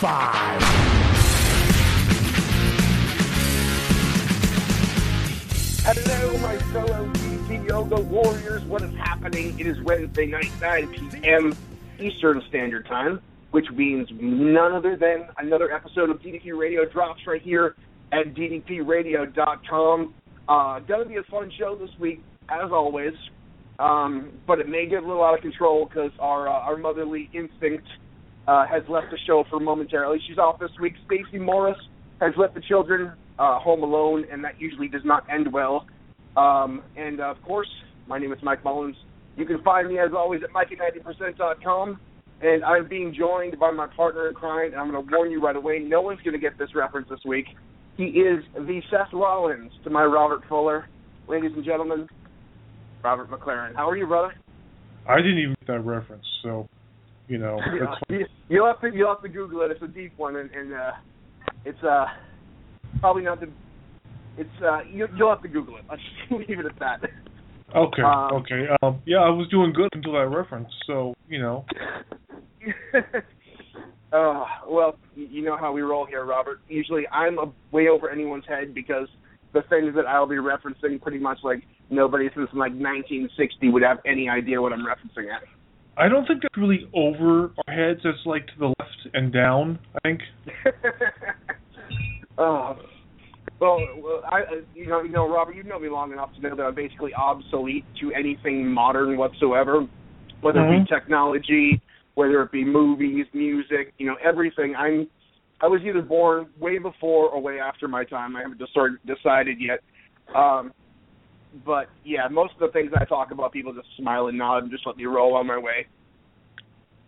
Five. Hello, my fellow DDP Yoga Warriors. What is happening? It is Wednesday night, 9 p.m. Eastern Standard Time, which means none other than another episode of DDP Radio drops right here at ddpradio.com. Uh, gonna be a fun show this week, as always, um, but it may get a little out of control because our uh, our motherly instinct uh, has left the show for momentarily. She's off this week. Stacey Morris has left the children uh, home alone, and that usually does not end well. Um, and uh, of course, my name is Mike Mullins. You can find me as always at Mike90%.com. And I'm being joined by my partner in crime, and I'm going to warn you right away: no one's going to get this reference this week. He is the Seth Rollins to my Robert Fuller. Ladies and gentlemen, Robert McLaren. How are you, brother? I didn't even get that reference, so you know. That's You, you'll have to you'll have to Google it. It's a deep one, and, and uh, it's uh probably not the. It's uh you, you'll have to Google it. I'll just leave it at that. okay. Um, okay. Um, yeah, I was doing good until that reference, so you know. uh, well, you know how we roll here, Robert. Usually, I'm a, way over anyone's head because the things that I'll be referencing, pretty much like nobody since like 1960 would have any idea what I'm referencing at. I don't think that's really over our heads. It's like to the left and down. I think. Oh, well, I, you know, you know, Robert, you know me long enough to know that I'm basically obsolete to anything modern whatsoever, whether it Mhm. be technology, whether it be movies, music, you know, everything. I'm, I was either born way before or way after my time. I haven't decided yet. Um, but yeah, most of the things I talk about, people just smile and nod and just let me roll on my way.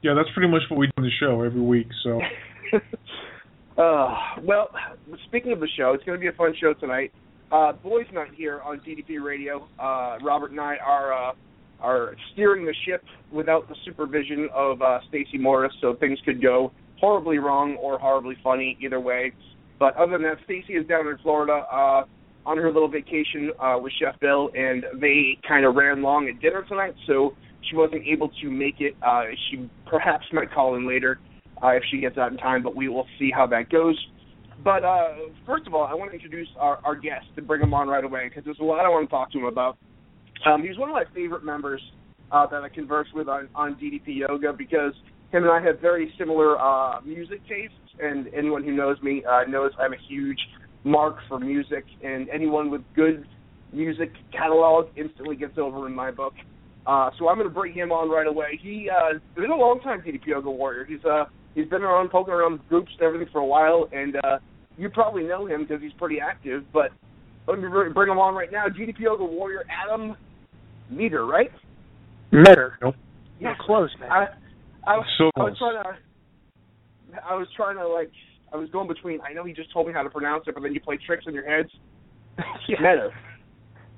Yeah, that's pretty much what we do on the show every week. So. Uh, well, speaking of the show, it's going to be a fun show tonight. Uh, boys' night here on DDP Radio. Uh, Robert and I are uh, are steering the ship without the supervision of uh, Stacey Morris, so things could go horribly wrong or horribly funny either way. But other than that, Stacy is down in Florida uh, on her little vacation uh, with Chef Bill, and they kind of ran long at dinner tonight, so she wasn't able to make it. Uh, she perhaps might call in later uh, if she gets out in time, but we will see how that goes. But uh, first of all, I want to introduce our, our guest and bring him on right away because there's a lot I want to talk to him about. Um, he's one of my favorite members uh, that I converse with on, on DDP Yoga because him and I have very similar uh, music tastes, and anyone who knows me uh, knows I'm a huge mark for music, and anyone with good music catalog instantly gets over in my book. Uh, so I'm going to bring him on right away. He uh, has been a long time DDP Yoga warrior. He's uh, he's been around poking around groups and everything for a while, and uh, you probably know him because he's pretty active. But let me br- bring him on right now. DDP Yoga warrior Adam Meter, right? Meter. Nope. You're close, man. I I, was- So I was close. trying to I was trying to like I was going between. I know he just told me how to pronounce it, but then you play tricks in your heads. Yeah. Meta.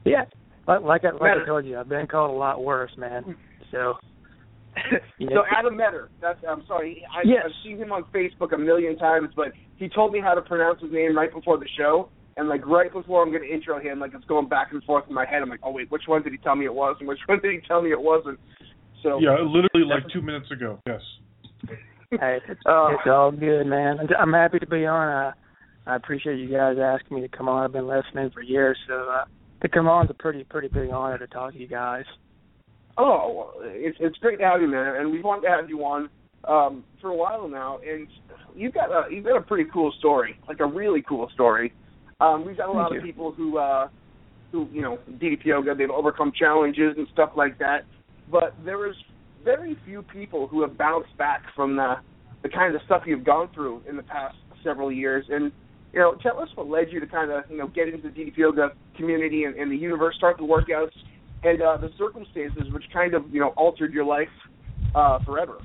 yeah. Like, like, I, like Metter. I told you, I've been called a lot worse, man. So, Yeah. so Adam Meador. That's I'm sorry. I, Yes. I've seen him on Facebook a million times, but he told me how to pronounce his name right before the show. And like right before I'm going to intro him, like it's going back and forth in my head. I'm like, oh wait, which one did he tell me it was, and which one did he tell me it wasn't? So Yeah, literally like two minutes ago. Yes. Hey, it's, Oh. it's all good, man. I'm- I'm happy to be on. I, I appreciate you guys asking me to come on. I've been listening for years, so uh, to come on is a pretty, pretty big honor to talk to you guys. Oh, it's it's great to have you, man, and we wanted to have you on um, for a while now, and you've got a you've got a pretty cool story, like a really cool story. Um, we've got a lot Thank of you. people who uh, who you know DDP yoga, they've overcome challenges and stuff like that, but there is very few people who have bounced back from the the kind of stuff you've gone through in the past several years. And you know, tell us what led you to kind of you know get into the DDP yoga community and, and the universe, start the workouts, and uh, the circumstances which kind of you know altered your life uh, forever.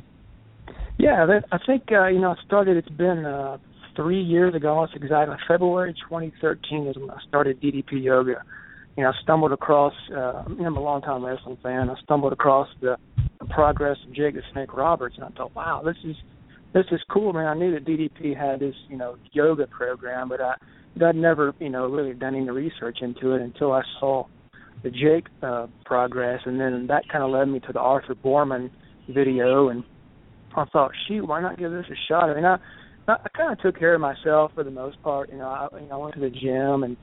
Yeah, I think uh, you know I started. It's been uh, three years ago. It's exactly February 2013 is when I started DDP yoga. You know, I stumbled across. Uh, you know, I'm a longtime wrestling fan. I stumbled across the, the progress of Jake the Snake Roberts, and I thought, wow, this is this is cool, man. I knew that DDP had this you know yoga program, but I I'd never you know really done any research into it until I saw the Jake uh, progress, and then that kind of led me to the Arthur Boorman video and I thought, shoot, why not give this a shot? I mean, I I kind of took care of myself for the most part. You know, I you know I went to the gym and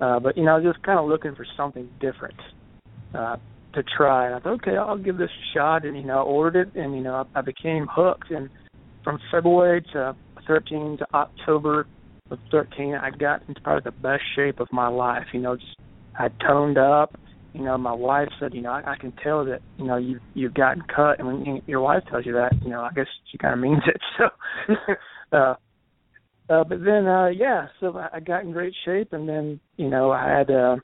uh but you know I was just kind of looking for something different uh to try. And I thought, okay, I'll give this a shot. And you know, I ordered it, and you know, I, I became hooked. And from February to 13 to October of 13, I got into probably the best shape of my life. You know, just I toned up you know, my wife said, you know, I, I can tell that, you know, you you've gotten cut, and when you, your wife tells you that, you know, I guess she kind of means it. So, uh, uh, but then, uh, yeah, so I, got in great shape, and then, you know, I had, uh,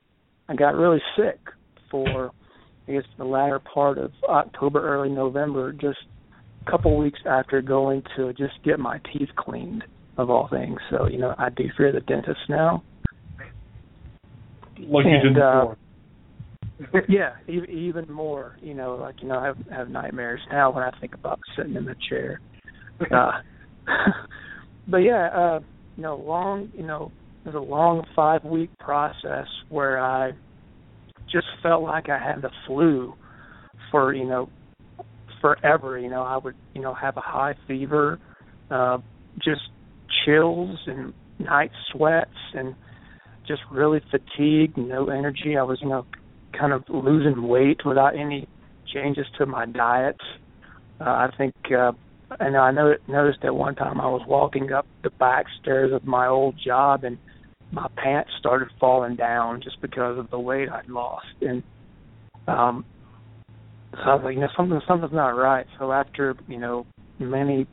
I got really sick for, I guess, the latter part of October, early November, just a couple weeks after going to just get my teeth cleaned, of all things. So, you know, I do fear the dentist now. Like you And, did uh, before. yeah, even, even more. You know, like you know, I have, I have nightmares now when I think about sitting in the chair. Uh, but yeah, uh, you know, long. You know, it was a long five week process where I just felt like I had the flu for you know forever. You know, I would you know have a high fever, uh, just chills and night sweats and just really fatigued, no energy. I was you know kind of losing weight without any changes to my diet. Uh, I think, uh, and I know, noticed at one time I was walking up the back stairs of my old job and my pants started falling down just because of the weight I'd lost. And um, so I was like, you know, something, something's not right. So after you know many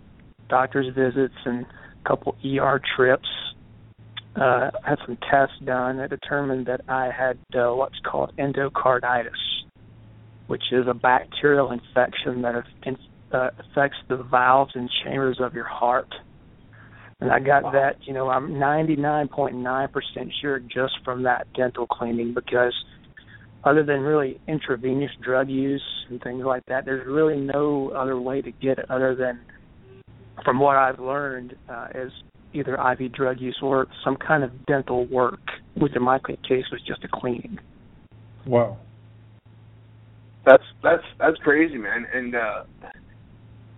doctor's visits and a couple ER trips, uh, had some tests done that determined that I had uh, what's called endocarditis, which is a bacterial infection that in, uh, affects the valves and chambers of your heart. And I got that, you know, I'm 99.9% sure just from that dental cleaning because other than really intravenous drug use and things like that, there's really no other way to get it other than, from what I've learned, uh, is either IV drug use or some kind of dental work, which in my case was just a cleaning. Wow. That's that's that's crazy, man. And uh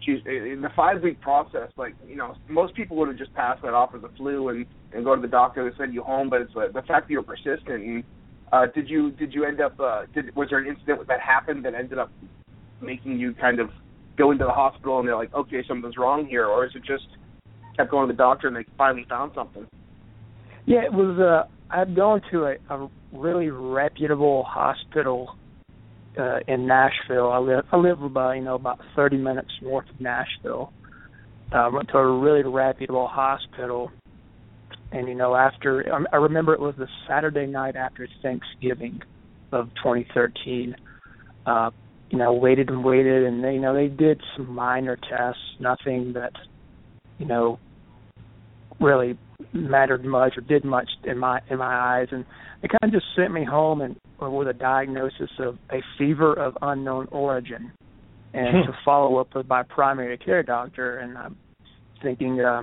geez, in the five week process, like you know, most people would have just passed that off as a flu and and go to the doctor and send you home. But it's uh, the fact that you're persistent. And uh, did you did you end up? Uh, did was there an incident that happened that ended up making you kind of go into the hospital and they're like, okay, something's wrong here, or is it just kept going to the doctor and they finally found something? Yeah, it was. Uh, I'd gone to a, a really reputable hospital uh, in Nashville. I live. I live about you know about 30 minutes north of Nashville. Uh, went to a really reputable hospital, and you know after I I remember it was the Saturday night after Thanksgiving of 2013. Uh, you know, waited and waited, and they, you know they did some minor tests, nothing that you know really mattered much or did much in my in my eyes and they kind of just sent me home and with a diagnosis of a fever of unknown origin. And to follow up with my primary care doctor and I'm thinking uh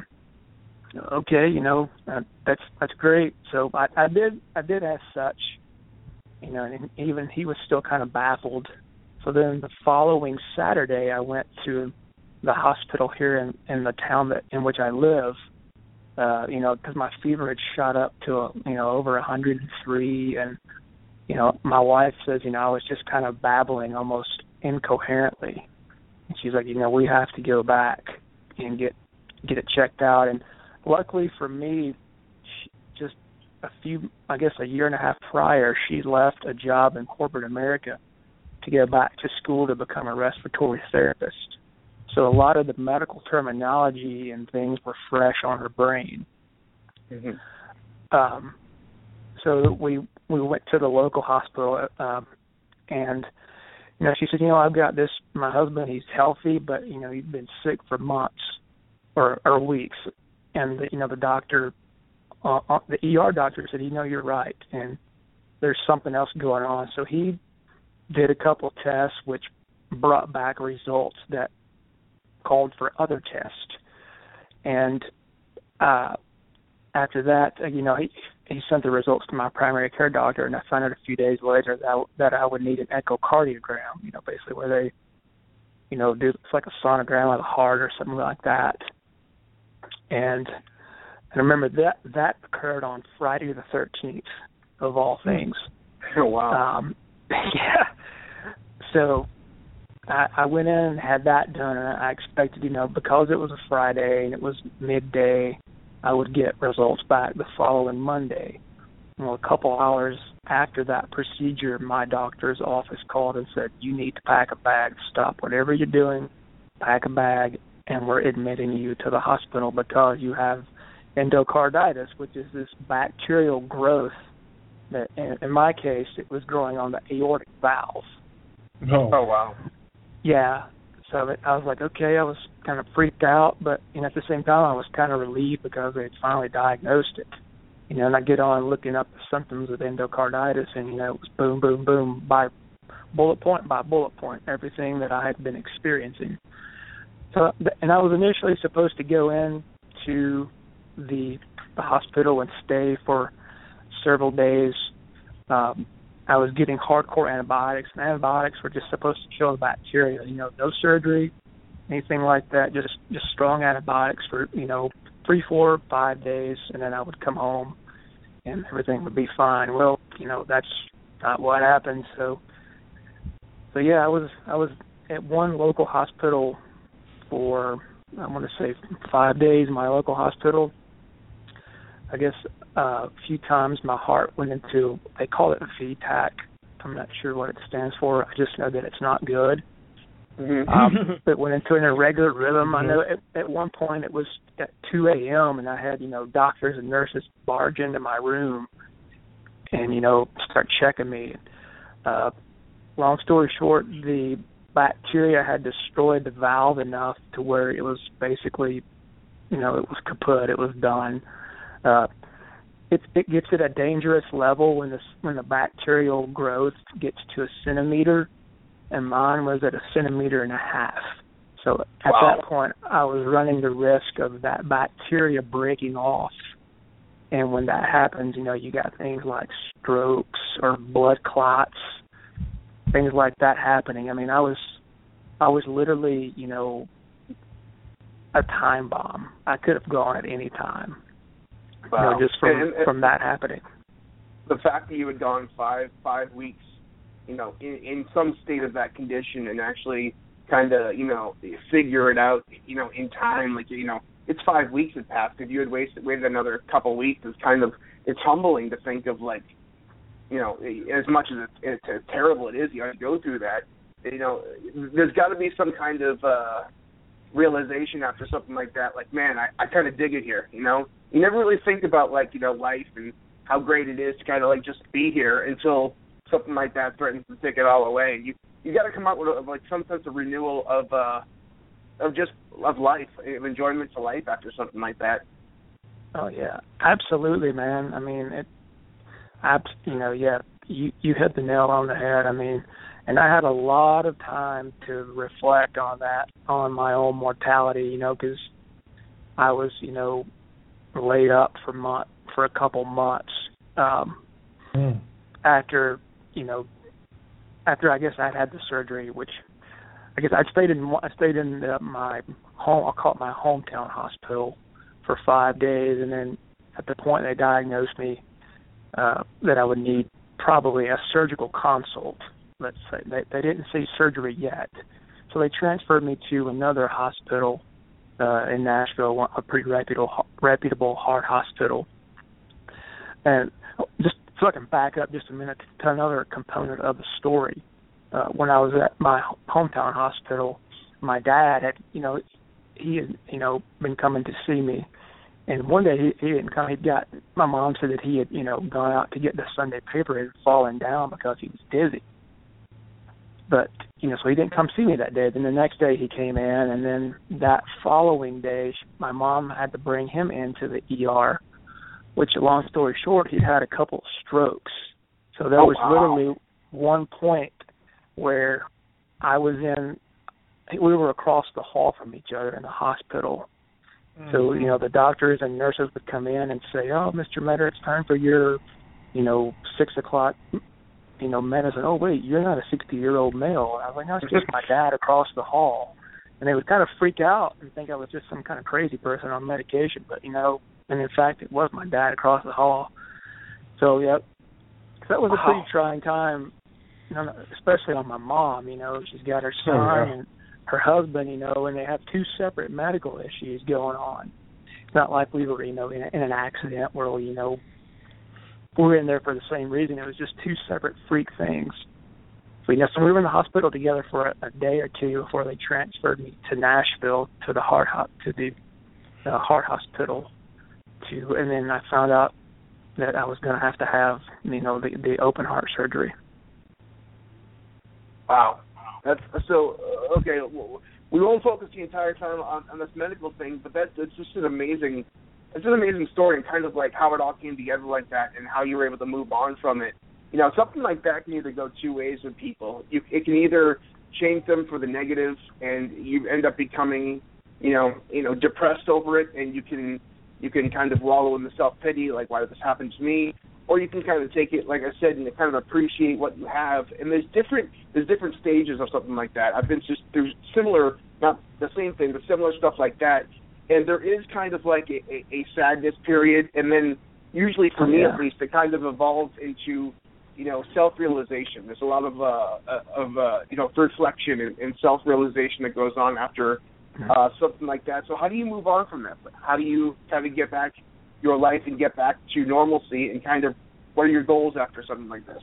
okay you know uh, that's that's great. So I I did I did as such you know and even he was still kind of baffled. So then the following Saturday I went to the hospital here in in the town that in which I live uh you know because my fever had shot up to a, you know over a 103 and you know my wife says you know I was just kind of babbling almost incoherently. And she's like, you know, we have to go back and get get it checked out. And luckily for me, she, just a few, I guess, a year and a half prior, she left a job in corporate America to go back to school to become a respiratory therapist. So a lot of the medical terminology and things were fresh on her brain. Mm-hmm. Um, so we we went to the local hospital, um, and you know she said, you know, I've got this. My husband, he's healthy, but you know he's been sick for months or or weeks, and the, you know the doctor, uh, uh, the ER doctor said, you know, you're right, and there's something else going on. So he did a couple tests, which brought back results that called for other tests, and uh, after that, you know, he he sent the results to my primary care doctor, and I found out a few days later that that I would need an echocardiogram. You know, basically where they, you know, do it's like a sonogram of the heart or something like that. And and I remember that that occurred on Friday the thirteenth, of all things. Oh wow. Um, yeah. So I, I went in and had that done, and I expected, you know, because it was a Friday and it was midday, I would get results back the following Monday. Well, a couple hours after that procedure, my doctor's office called and said, "You need to pack a bag. Stop whatever you're doing, pack a bag, and we're admitting you to the hospital because you have endocarditis, which is this bacterial growth that, in, in my case, it was growing on the aortic valve." No. Oh wow. Yeah. So it, I was like, okay, I was kind of freaked out, but you know, at the same time, I was kind of relieved because they had finally diagnosed it. You know, and I get on looking up the symptoms of endocarditis, and you know, it was boom, boom, boom by bullet point by bullet point everything that I had been experiencing. So, and I was initially supposed to go in to the the hospital and stay for several days. Um, I was getting hardcore antibiotics, and antibiotics were just supposed to kill the bacteria. You know, no surgery, anything like that. Just just strong antibiotics for you know three, four, five days, and then I would come home, and everything would be fine. Well, you know that's not what happened. So, so yeah, I was I was at one local hospital for I want to say five days. My local hospital. I guess uh, a few times my heart went into they call it a V-tach. I'm not sure what it stands for. I just know that it's not good. Mm-hmm. Um, it went into an irregular rhythm. I know at, at one point it was at 2 a.m. and I had you know doctors and nurses barge into my room and you know start checking me. Uh, long story short, the bacteria had destroyed the valve enough to where it was basically, you know, it was kaput. It was done. Uh, it it gets at a dangerous level when the when the bacterial growth gets to a centimeter, and mine was at a centimeter and a half. So at Wow. that point, I was running the risk of that bacteria breaking off. And when that happens, you know, you got things like strokes or blood clots, things like that happening. I mean, I was, I was literally, you know, a time bomb. I could have gone at any time Wow. you know, just from And- and- from that happening. the fact that you had gone five five weeks, you know, in, in some state of that condition and actually kind of, you know, figure it out, you know, in time, like you know, it's five weeks had passed. If you had wasted waited another couple weeks, it's kind of it's humbling to think of like, you know, as much as it's, it's terrible it is, you have to go through that. You know, there's got to be some kind of uh realization after something like that. Like, man, I, I kind of dig it here. You know, you never really think about like you know life and how great it is to kind of like just be here until something like that threatens to take it all away. You you got to come up with a, like some sense of renewal of uh of just of life, of enjoyment to life after something like that. Oh yeah, absolutely, man. I mean, it, abs- you know, yeah, you you hit the nail on the head. I mean, and I had a lot of time to reflect on that, on my own mortality, you know, because I was, you know, laid up for month for a couple months um, Mm. after, you know, after I guess I'd had the surgery, which I guess I stayed in I stayed in uh, my home. I'll call it my hometown hospital for five days, and then at the point they diagnosed me uh, that I would need probably a surgical consult. Let's say they they didn't see surgery yet, so they transferred me to another hospital uh, in Nashville, a pretty reputable reputable heart hospital. And just so I can back up just a minute to another component of the story. Uh, when I was at my hometown hospital, my dad had, you know, he had, you know, been coming to see me. And one day he, he didn't come. He got my mom said that he had, you know, gone out to get the Sunday paper and fallen down because he was dizzy. But you know, so he didn't come see me that day. Then the next day he came in, and then that following day, my mom had to bring him into the ER. Which, long story short, he'd had a couple of strokes. So there Oh, was wow. literally one point where I was in. We were across the hall from each other in the hospital. So you know the doctors and nurses would come in and say, "Oh, Mr. Meador, it's time for your, you know, six o'clock, you know, medicine." Oh, wait, you're not a sixty-year-old male. I was like, "No, it's just my dad across the hall." And they would kind of freak out and think I was just some kind of crazy person on medication, but you know, and in fact, it was my dad across the hall. So, yep, so that was a pretty Wow. trying time, you know, especially on my mom. You know, she's got her son Oh, yeah. and her husband, you know, and they have two separate medical issues going on. It's not like we were, you know, in, a, in an accident where we, you know, were in there for the same reason. It was just two separate freak things. So, you know, so we were in the hospital together for a, a day or two before they transferred me to Nashville to the heart ho- to the uh, heart hospital. To and then I found out that I was going to have to have, you know, the the open heart surgery. Wow. That's so uh, okay. We won't focus the entire time on, on this medical thing, but that's it's just an amazing, it's an amazing story and kind of like how it all came together like that and how you were able to move on from it. You know, something like that can either go two ways with people. You, it can either change them for the negative, and you end up becoming, you know, you know, depressed over it, and you can you can kind of wallow in the self pity, like why did this happen to me? Or you can kind of take it, like I said, and kind of appreciate what you have. And there's different there's different stages of something like that. I've been just through similar, not the same thing, but similar stuff like that. And there is kind of like a, a, a sadness period, and then usually for me Yeah. at least, it kind of evolves into you know self-realization. There's a lot of uh, uh, of uh, you know reflection and, and self-realization that goes on after uh, something like that. So how do you move on from that? How do you kind of get back your life and get back to normalcy and kind of what are your goals after something like this?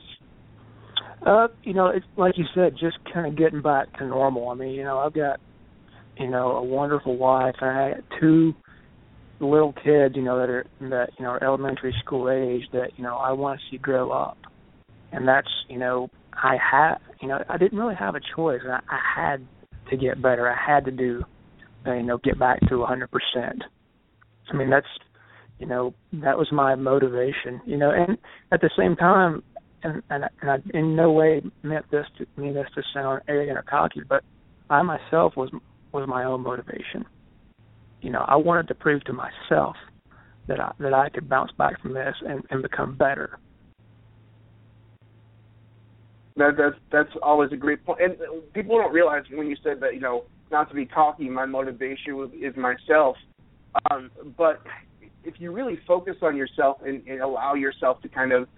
Uh, you know, it's like you said, just kind of getting back to normal. I mean, you know, I've got, you know, a wonderful wife, and I got two little kids, you know, that are that you know are elementary school age that you know I want to see grow up, and that's you know I had, you know, I didn't really have a choice. I, I had to get better. I had to do, you know, get back to a 100%. I mean, that's, you know, that was my motivation, you know, and at the same time, and and, I- and I in no way meant this to mean this to sound arrogant or cocky, but I myself was was my own motivation. You know, I wanted to prove to myself that I that I could bounce back from this and, and become better. That that's that's always a great point. And people don't realize when you said that you know not to be cocky, my motivation was- is myself. Um, but if you really focus on yourself and, and allow yourself to kind of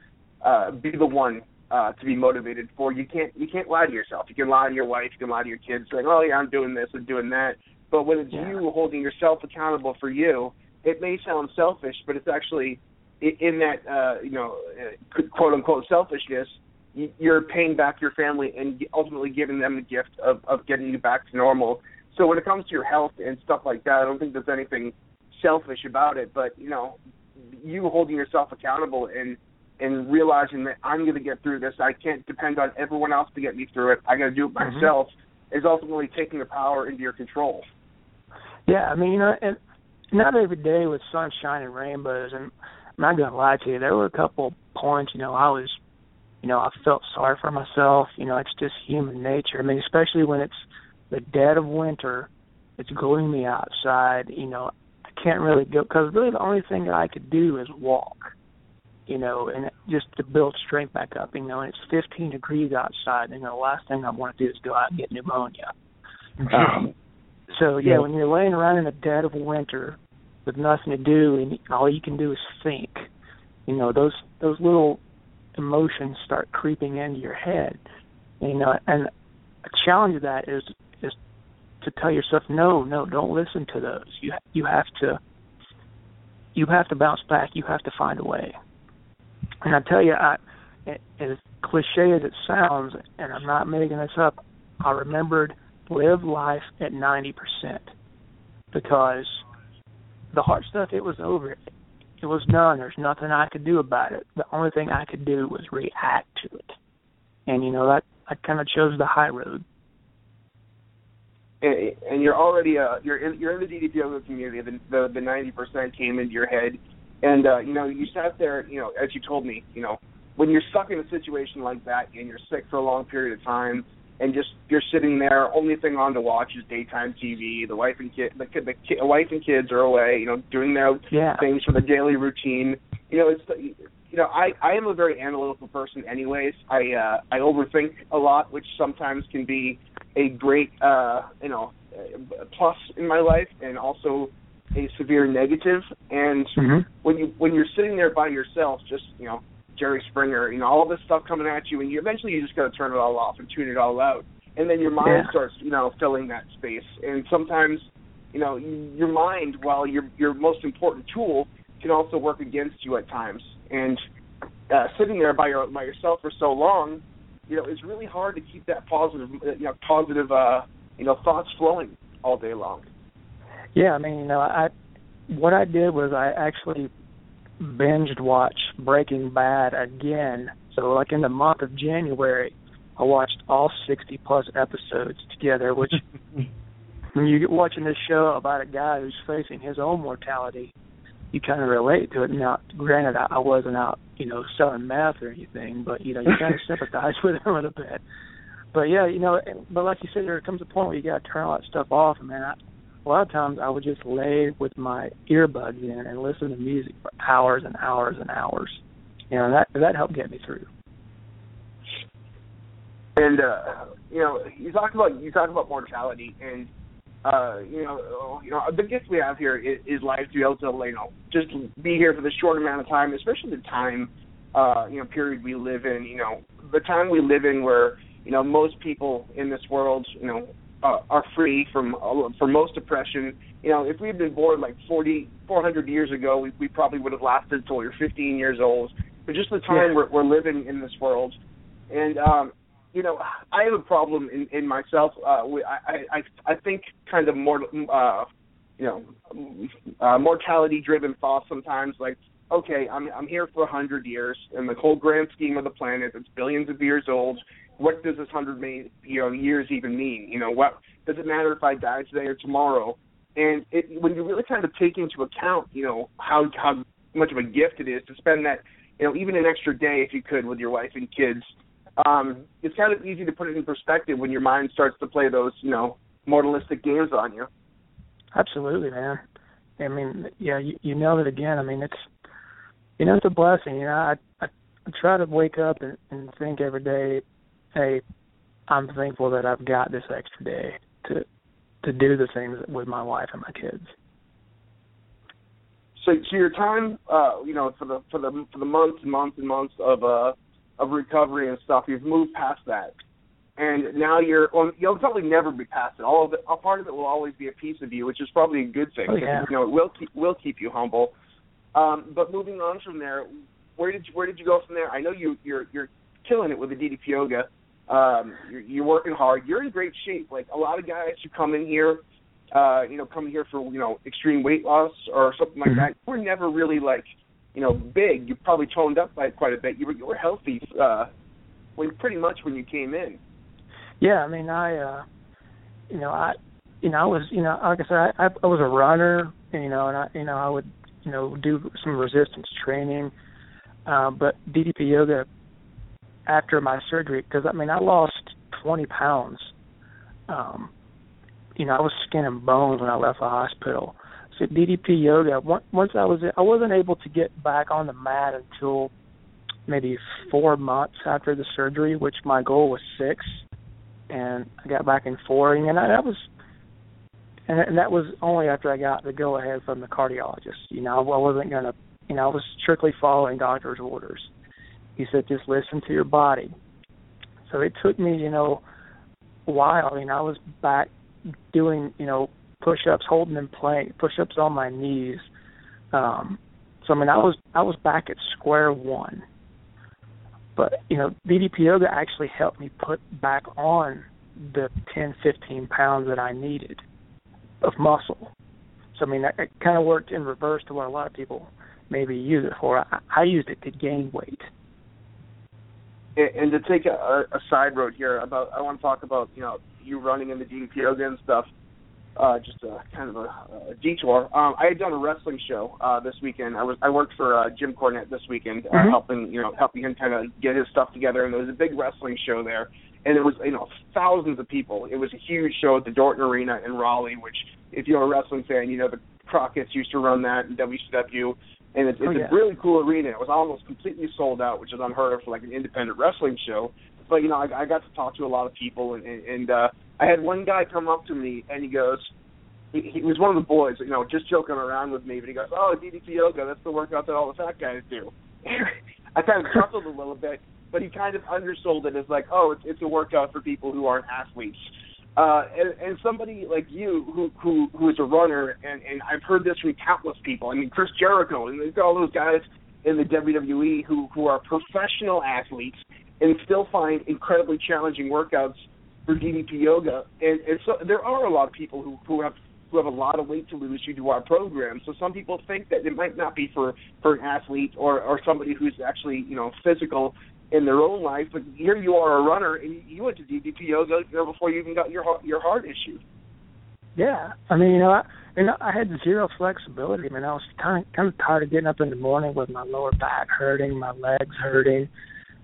uh, be the one uh, to be motivated for, you can't you can't lie to yourself. You can lie to your wife, you can lie to your kids, saying, "Oh yeah, I'm doing this, I'm doing that." But when it's Yeah. you holding yourself accountable for you, it may sound selfish, but it's actually in that uh, you know uh, quote unquote selfishness you're paying back your family and ultimately giving them the gift of, of getting you back to normal. So when it comes to your health and stuff like that, I don't think there's anything selfish about it. But you know, you holding yourself accountable and and realizing that I'm going to get through this. I can't depend on everyone else to get me through it. I got to do it Mhm. myself. Is ultimately taking the power into your control. Yeah, I mean, you know, and not every day was sunshine and rainbows. And I'm not gonna lie to you, there were a couple points, you know, I was, you know, I felt sorry for myself. You know, it's just human nature. I mean, especially when it's the dead of winter, it's gloomy outside. You know, I can't really go because really the only thing that I could do is walk. You know, and just to build strength back up. You know, and it's 15 degrees outside. And the last thing I want to do is go out and get pneumonia. Um, so yeah, Yeah. when you're laying around in the dead of winter with nothing to do and all you can do is think, you know those those little emotions start creeping into your head, You know, and a challenge of that is is to tell yourself, no, no, don't listen to those. You you have to you have to bounce back. You have to find a way. And I tell you, I as cliche as it sounds, and I'm not making this up, I remembered live life at 90% because the hard stuff, it was over. It was done. There's nothing I could do about it. The only thing I could do was react to it. And, you know, that I kind of chose the high road. And, and you're already uh you're in you're in the DDP yoga community. The the the ninety percent came into your head, and uh, you know you sat there. You know, as you told me, you know, when you're stuck in a situation like that and you're sick for a long period of time and just you're sitting there only thing on to watch is daytime TV the wife and kid the kid the kid, wife and kids are away you know doing their yeah. things for the daily routine you know it's you know I I am a very analytical person anyways I uh I overthink a lot which sometimes can be a great uh you know plus in my life and also a severe negative and mm-hmm. when you when you're sitting there by yourself just you know Jerry Springer, you know, all this stuff coming at you, and you eventually you just got to turn it all off and tune it all out, and then your mind yeah. starts, you know, filling that space. And sometimes, you know, your mind, while your your most important tool, can also work against you at times. And uh, sitting there by your by yourself for so long, you know, it's really hard to keep that positive, you know, positive, uh, you know, thoughts flowing all day long. Yeah, I mean, you know, I what I did was I actually binged watch Breaking Bad again. So like in the month of January, I watched all 60 plus episodes together, which when you get watching this show about a guy who's facing his own mortality, you kind of relate to it. Now, granted, I, I wasn't out, you know, selling meth or anything, but you know, you kind of sympathize with him a little bit. But yeah, you know, but like you said, there comes a point where you got to turn all that stuff off, and man, I, a lot of times I would just lay with my earbuds in and listen to music for hours and hours and hours. You know, that that helped get me through. And uh, you know, you talk about you talk about mortality, and uh, you know, you know, the gift we have here is, is life to be able to, you know, just be here for the short amount of time, especially the time, uh, you know, period we live in. You know, the time we live in where you know most people in this world, you know, uh, are free from uh, from most oppression. You know, if we had been born like 40, 400 years ago, we, we probably would have lasted until we were 15 years old. But just the time yeah. we're, we're living in this world, and um, you know, I have a problem in, in myself. Uh, I, I I think kind of more, uh, you know, uh, mortality-driven thoughts sometimes. Like, okay, I'm I'm here for a hundred years, in the whole grand scheme of the planet, it's billions of years old what does this hundred you know years even mean? You know, what does it matter if I die today or tomorrow? And it, when you really kind of take into account, you know, how how much of a gift it is to spend that, you know, even an extra day if you could with your wife and kids, um, it's kind of easy to put it in perspective when your mind starts to play those, you know, mortalistic games on you. Absolutely, man. I mean, yeah, you, you nailed it again. I mean, it's you know, it's a blessing. You know, I I, I try to wake up and, and think every day hey, I'm thankful that I've got this extra day to to do the things with my wife and my kids. So, so your time, uh, you know, for the for the for the months and months and months of uh of recovery and stuff, you've moved past that, and now you're well, you'll probably never be past it. All of it, a part of it will always be a piece of you, which is probably a good thing. Oh, yeah. You know, it will keep will keep you humble. Um, but moving on from there, where did you, where did you go from there? I know you you're you're killing it with the DDP yoga. Um, you're, you're working hard. You're in great shape. Like a lot of guys who come in here, uh, you know, come here for you know extreme weight loss or something like mm-hmm. that. We're never really like, you know, big. You probably toned up by quite a bit. You were you were healthy uh, when pretty much when you came in. Yeah, I mean, I, uh, you know, I, you know, I was, you know, like I said, I, I was a runner, you know, and I, you know, I would, you know, do some resistance training. Uh, but DDP yoga after my surgery because I mean I lost 20 pounds. Um, you know, I was skin and bones when I left the hospital. So DDP yoga. Once I was, I wasn't able to get back on the mat until maybe four months after the surgery, which my goal was six, and I got back in four, and that was, and that was only after I got the go ahead from the cardiologist. You know, I wasn't gonna, you know, I was strictly following doctor's orders. He said, just listen to your body. So it took me, you know, a while. I mean, I was back doing, you know, push-ups, holding in plank, push-ups on my knees. Um, so I mean, I was I was back at square one. But you know, DDP yoga actually helped me put back on the 10, 15 pounds that I needed of muscle. So I mean, it kind of worked in reverse to what a lot of people maybe use it for. I, I used it to gain weight. And, and to take a, a side road here about, I want to talk about you know you running in the yoga and stuff. Uh, just a kind of a, a detour. Um, I had done a wrestling show uh, this weekend. I was I worked for uh, Jim Cornette this weekend, uh, Mhm. helping you know helping him kind of get his stuff together. And there was a big wrestling show there, and it was you know thousands of people. It was a huge show at the Dorton Arena in Raleigh, which if you're a wrestling fan, you know the Crockett's used to run that in WCW, and it's, it's Oh, yeah. a really cool arena. It was almost completely sold out, which is unheard of for like an independent wrestling show. But you know, I, I got to talk to a lot of people, and and, and uh, I had one guy come up to me and he goes, he, he was one of the boys, you know, just joking around with me, but he goes, "Oh, DDP yoga, that's the workout that all the fat guys do." I kind of chuckled a little bit, but he kind of undersold it as like, "Oh, it's it's a workout for people who aren't athletes." Uh, and, and somebody like you, who who who is a runner, and and I've heard this from countless people. I mean, Chris Jericho, and all those guys in the WWE who who are professional athletes and still find incredibly challenging workouts for DDP yoga. And, and so there are a lot of people who who have who have a lot of weight to lose due to our program. So some people think that it might not be for for an athlete or or somebody who's actually you know physical in their own life. But here you are a runner, and you- went to DDP yoga know, before you even got your heart, your heart issue. Yeah, I mean, you know, I, and I had zero flexibility. I mean, I was kind of, kind of tired of getting up in the morning with my lower back hurting, my legs hurting.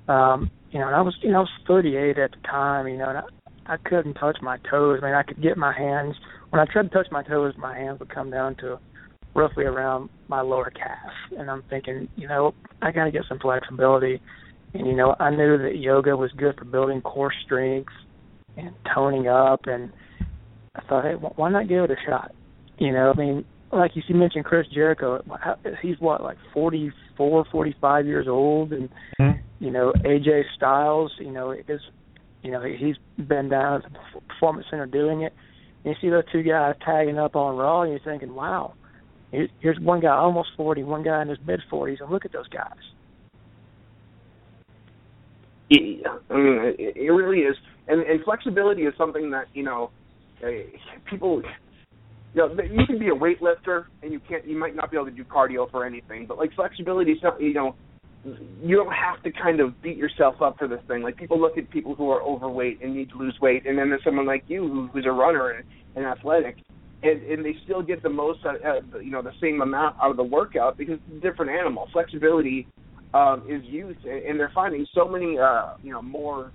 Um, you know, and I was, you know, I was 38 at the time. You know, and I, I couldn't touch my toes. I mean, I could get my hands when I tried to touch my toes, my hands would come down to roughly around my lower calf. And I'm thinking, you know, I got to get some flexibility. And you know, I knew that yoga was good for building core strength and toning up and I thought, hey, why not give it a shot? You know, I mean, like you see mentioned Chris Jericho, he's what like forty four, forty five years old, and mm-hmm. you know AJ Styles, you know, is you know he's been down at the Performance Center doing it. And you see those two guys tagging up on Raw, and you're thinking, wow, here's, here's one guy almost forty, one guy in his mid forties, and look at those guys. Yeah, I mean, it, it really is, and and flexibility is something that you know, uh, people, you know, you can be a weightlifter and you can't, you might not be able to do cardio for anything, but like flexibility is something, you know, you don't have to kind of beat yourself up for this thing. Like people look at people who are overweight and need to lose weight, and then there's someone like you who, who's a runner and, and athletic, and and they still get the most, out, uh, you know, the same amount out of the workout because it's a different animal. Flexibility um, is used, and, they're finding so many, uh, you know, more,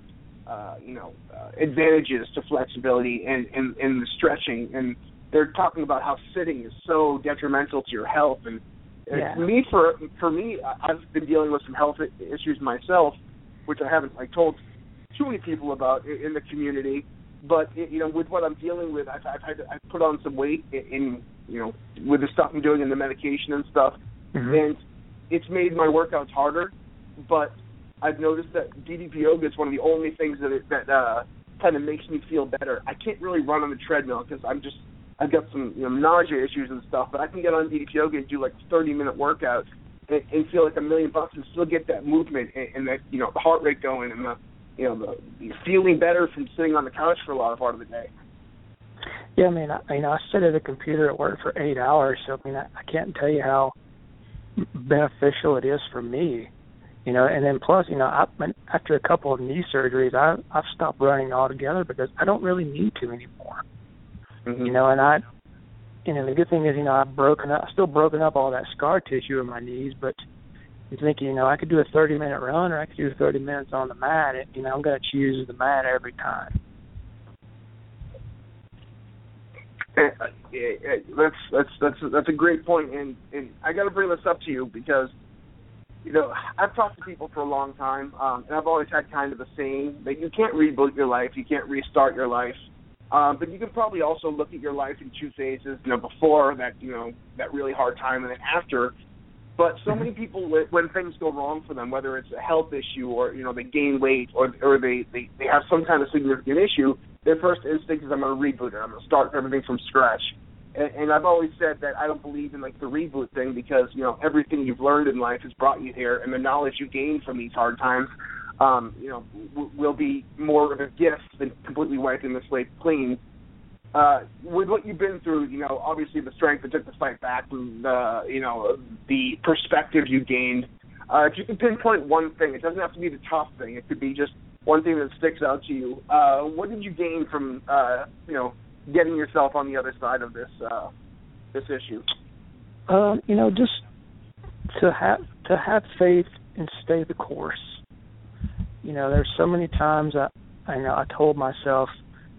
uh, you know, uh, advantages to flexibility and and and the stretching, and they're talking about how sitting is so detrimental to your health and. Yeah. Me for for me, I've been dealing with some health issues myself, which I haven't like told too many people about in the community. But you know, with what I'm dealing with, I've I've, had to, I've put on some weight in, in you know with the stuff I'm doing and the medication and stuff, and it's made my workouts harder. But I've noticed that DDP yoga is one of the only things that it, that uh, kind of makes me feel better. I can't really run on the treadmill because I'm just I've got some you know nausea issues and stuff. But I can get on DDP yoga and do like 30 minute workouts and, and feel like a million bucks and still get that movement and, and that you know the heart rate going and the you know the, feeling better from sitting on the couch for a lot of part of the day. Yeah, I mean, I, you know, I sit at a computer at work for eight hours, so I mean, I, I can't tell you how beneficial it is for me. You know, and then plus, you know, I, after a couple of knee surgeries, I I've stopped running altogether because I don't really need to anymore. Mm-hmm. You know, and I, you know, the good thing is, you know, I've broken up, still broken up all that scar tissue in my knees, but I'm thinking, you know, I could do a 30 minute run or I could do 30 minutes on the mat. And, you know, I'm going to choose the mat every time. Uh, yeah, yeah, that's that's that's that's a great point, and and I got to bring this up to you because you know I've talked to people for a long time, um, and I've always had kind of the saying that you can't reboot your life, you can't restart your life, um, but you can probably also look at your life in two phases. You know, before that, you know, that really hard time, and then after. But so many people, when- when things go wrong for them, whether it's a health issue or you know they gain weight or or they they, they have some kind of significant issue, their first instinct is I'm going to reboot it. I'm going to start everything from scratch. And, and I've always said that I don't believe in like the reboot thing because you know everything you've learned in life has brought you here, and the knowledge you gain from these hard times, um, you know, w- will be more of a gift than completely wiping the slate clean uh, with what you've been through, you know, obviously the strength it took to fight back, and the you know the perspective you gained. Uh, if you can pinpoint one thing, it doesn't have to be the tough thing. It could be just one thing that sticks out to you. Uh, what did you gain from uh, you know getting yourself on the other side of this uh, this issue? Um, you know, just to have to have faith and stay the course. You know, there's so many times I I know I told myself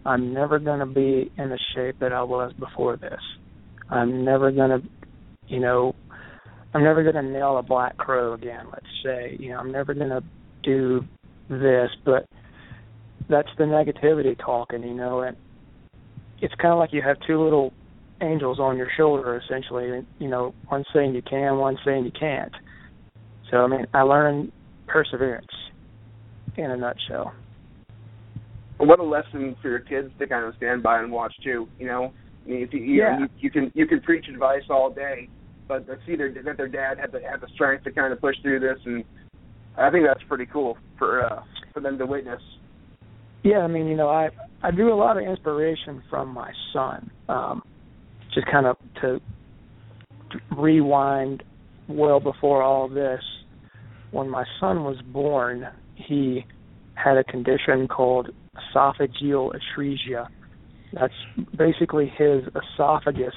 I'm never going to be in the shape that I was before this. I'm never going to, you know, I'm never going to nail a black crow again. Let's say, you know, I'm never going to do this, but that's the negativity talking, you know, and it's kind of like you have two little angels on your shoulder, essentially. You know, one saying you can, one saying you can't. So, I mean, I learned perseverance in a nutshell. What a lesson for your kids to kind of stand by and watch too. You know, I mean, if you, you, Yeah. know, you, you can you can preach advice all day, but to see their, that their dad had the had the strength to kind of push through this, and I think that's pretty cool for uh, for them to witness. Yeah, I mean, you know, I I drew a lot of inspiration from my son. Um, just kind of to rewind well before all this. When my son was born, he had a condition called esophageal atresia. That's basically his esophagus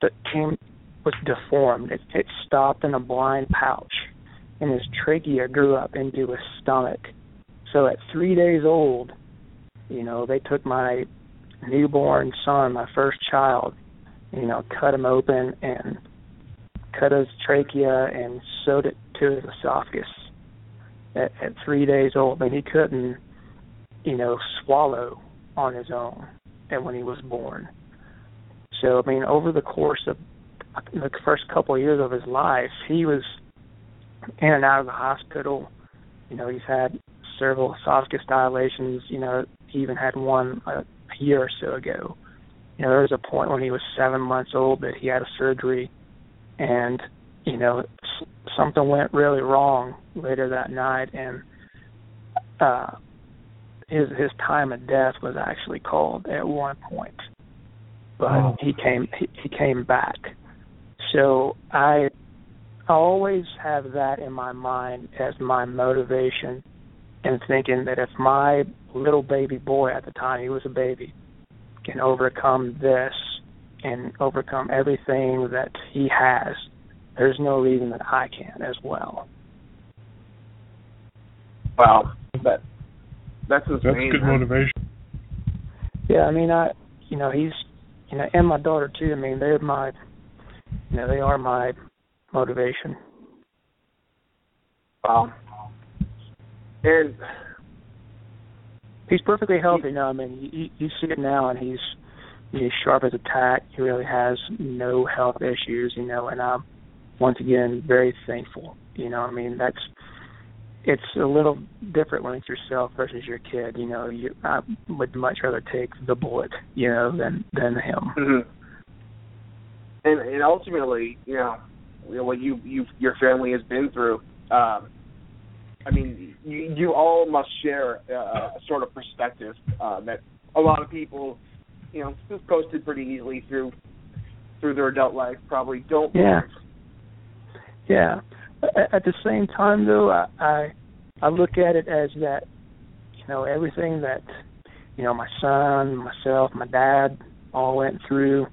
st- came was deformed. It, it stopped in a blind pouch, and his trachea grew up into his stomach. So at three days old, you know, they took my newborn son, my first child, you know, cut him open and cut his trachea and sewed it to his esophagus at, at three days old. And he couldn't, you know, swallow on his own and when he was born. So I mean, over the course of the first couple of years of his life, he was in and out of the hospital. You know, he's had several esophagus dilations. You know, he even had one a, year or so ago. You know, there was a point when he was seven months old that he had a surgery, and you know, something went really wrong later that night, and uh, his his time of death was actually called at one point, but Oh. he came he, he came back. So I I always have that in my mind as my motivation and thinking that if my little baby boy at the time he was a baby can overcome this and overcome everything that he has, there's no reason that I can as well. Wow, that that's That's good motivation. Yeah, I mean I you know, he's you know, and my daughter too, I mean they're my you know, they are my motivation. Wow. And he's perfectly healthy now. I mean, you, you see it now, and he's he's sharp as a tack. He really has no health issues, you know. And I'm once again very thankful. You know, I mean that's it's a little different when it's yourself versus your kid. You know, you I would much rather take the bullet, you know, than than him. Mhm. And and ultimately, you know, you know what you you your family has been through. Um, I mean, you you all must share uh, a sort of perspective uh, that a lot of people, you know, who've coasted pretty easily through through their adult life probably don't. Yeah. Yeah. At, at the same time, though, I, I I look at it as that, you know, everything that, you know, my son, myself, my dad all went through.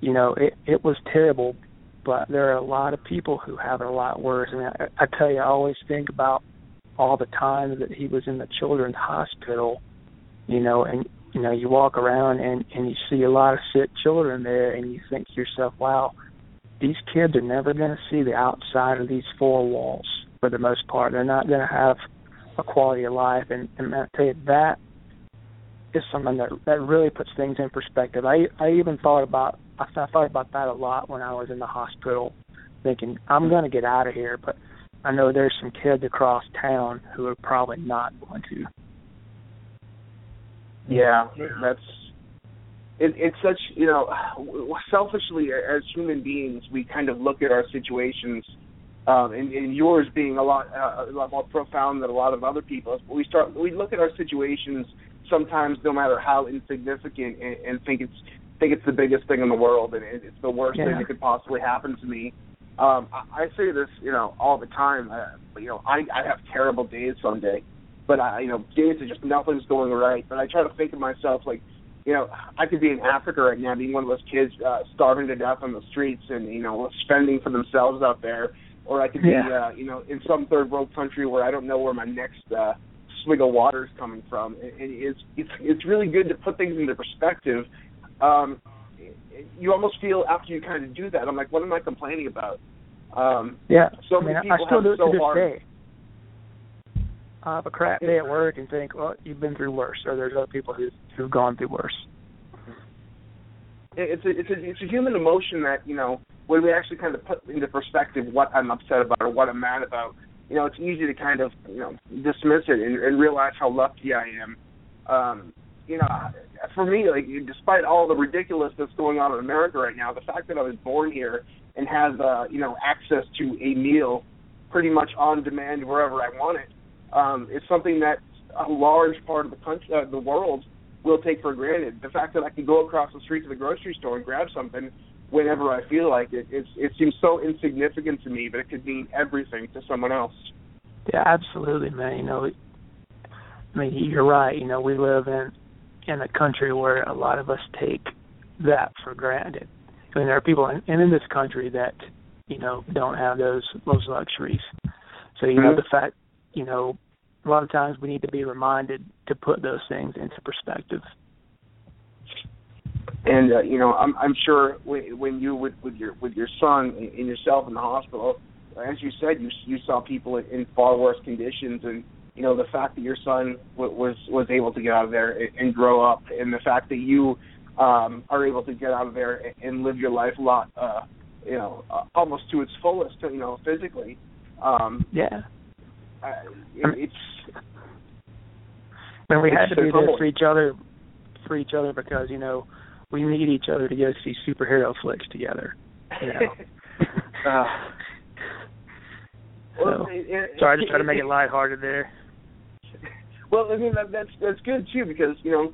You know, it it was terrible, but there are a lot of people who have it a lot worse. And I, I tell you, I always think about all the times that he was in the children's hospital. You know, and you know, you walk around and and you see a lot of sick children there, and you think to yourself, wow these kids are never going to see the outside of these four walls for the most part. They're not going to have a quality of life, and, and I tell you that is something that that really puts things in perspective. I I even thought about I thought about that a lot when I was in the hospital. thinking I'm going to get out of here, but I know there's some kids across town who are probably not going to. Yeah, that's it, it's such you know selfishly as human beings we kind of look at our situations um and, and yours being a lot uh, a lot more profound than a lot of other people's but we start we look at our situations sometimes no matter how insignificant and, and think it's think it's the biggest thing in the world and it, it's the worst Yeah. thing that could possibly happen to me um I, I say this you know all the time uh, you know I I have terrible days someday but I you know days that just nothing's going right but I try to think of myself like you know, I could be in Africa right now, being one of those kids uh, starving to death on the streets and you know spending for themselves out there, or I could be, Yeah. uh, you know, in some third world country where I don't know where my next uh, swig of water is coming from. And and it's it's it's really good to put things into perspective. Um, you almost feel after you kind of do that, I'm like, what am I complaining about? Um, Yeah, So I mean, many I people still have do it so to this hard. day. I have a crap day at work and think, well, you've been through worse, or there's other people who who've gone through worse. it's a it's a it's a human emotion that you know when we actually kind of put into perspective what I'm upset about or what I'm mad about, you know, it's easy to kind of you know dismiss it and, and realize how lucky I am. Um, you know, for me, like despite all the ridiculous that's going on in America right now, the fact that I was born here and have uh, you know access to a meal pretty much on demand wherever I want it um, is something that a large part of the country, uh, the world, will take for granted. The fact that I can go across the street to the grocery store and grab something whenever I feel like it, it's, it seems so insignificant to me, but it could mean everything to someone else. Yeah, absolutely, man. You know, I mean, you're right. You know, we live in in a country where a lot of us take that for granted. I mean, there are people in, and in this country that you know don't have those those luxuries. So you know, Mhm. the fact, you know, a lot of times we need to be reminded to put those things into perspective. And uh, you know, I'm I'm sure when, when you with with your with your son and yourself in the hospital, as you said, you you saw people in, in far worse conditions, and you know the fact that your son w- was was able to get out of there and, grow up, and the fact that you um, are able to get out of there and, live your life a lot, uh, you know, uh, almost to its fullest, you know, physically. Um, Yeah. uh, it, it's And we had to be there for each other, for each other because you know we need each other to go see superhero flicks together. You know. uh, So, well, it- it- sorry, I just try to make it lighthearted there. Well, I mean that, that's that's good too because you know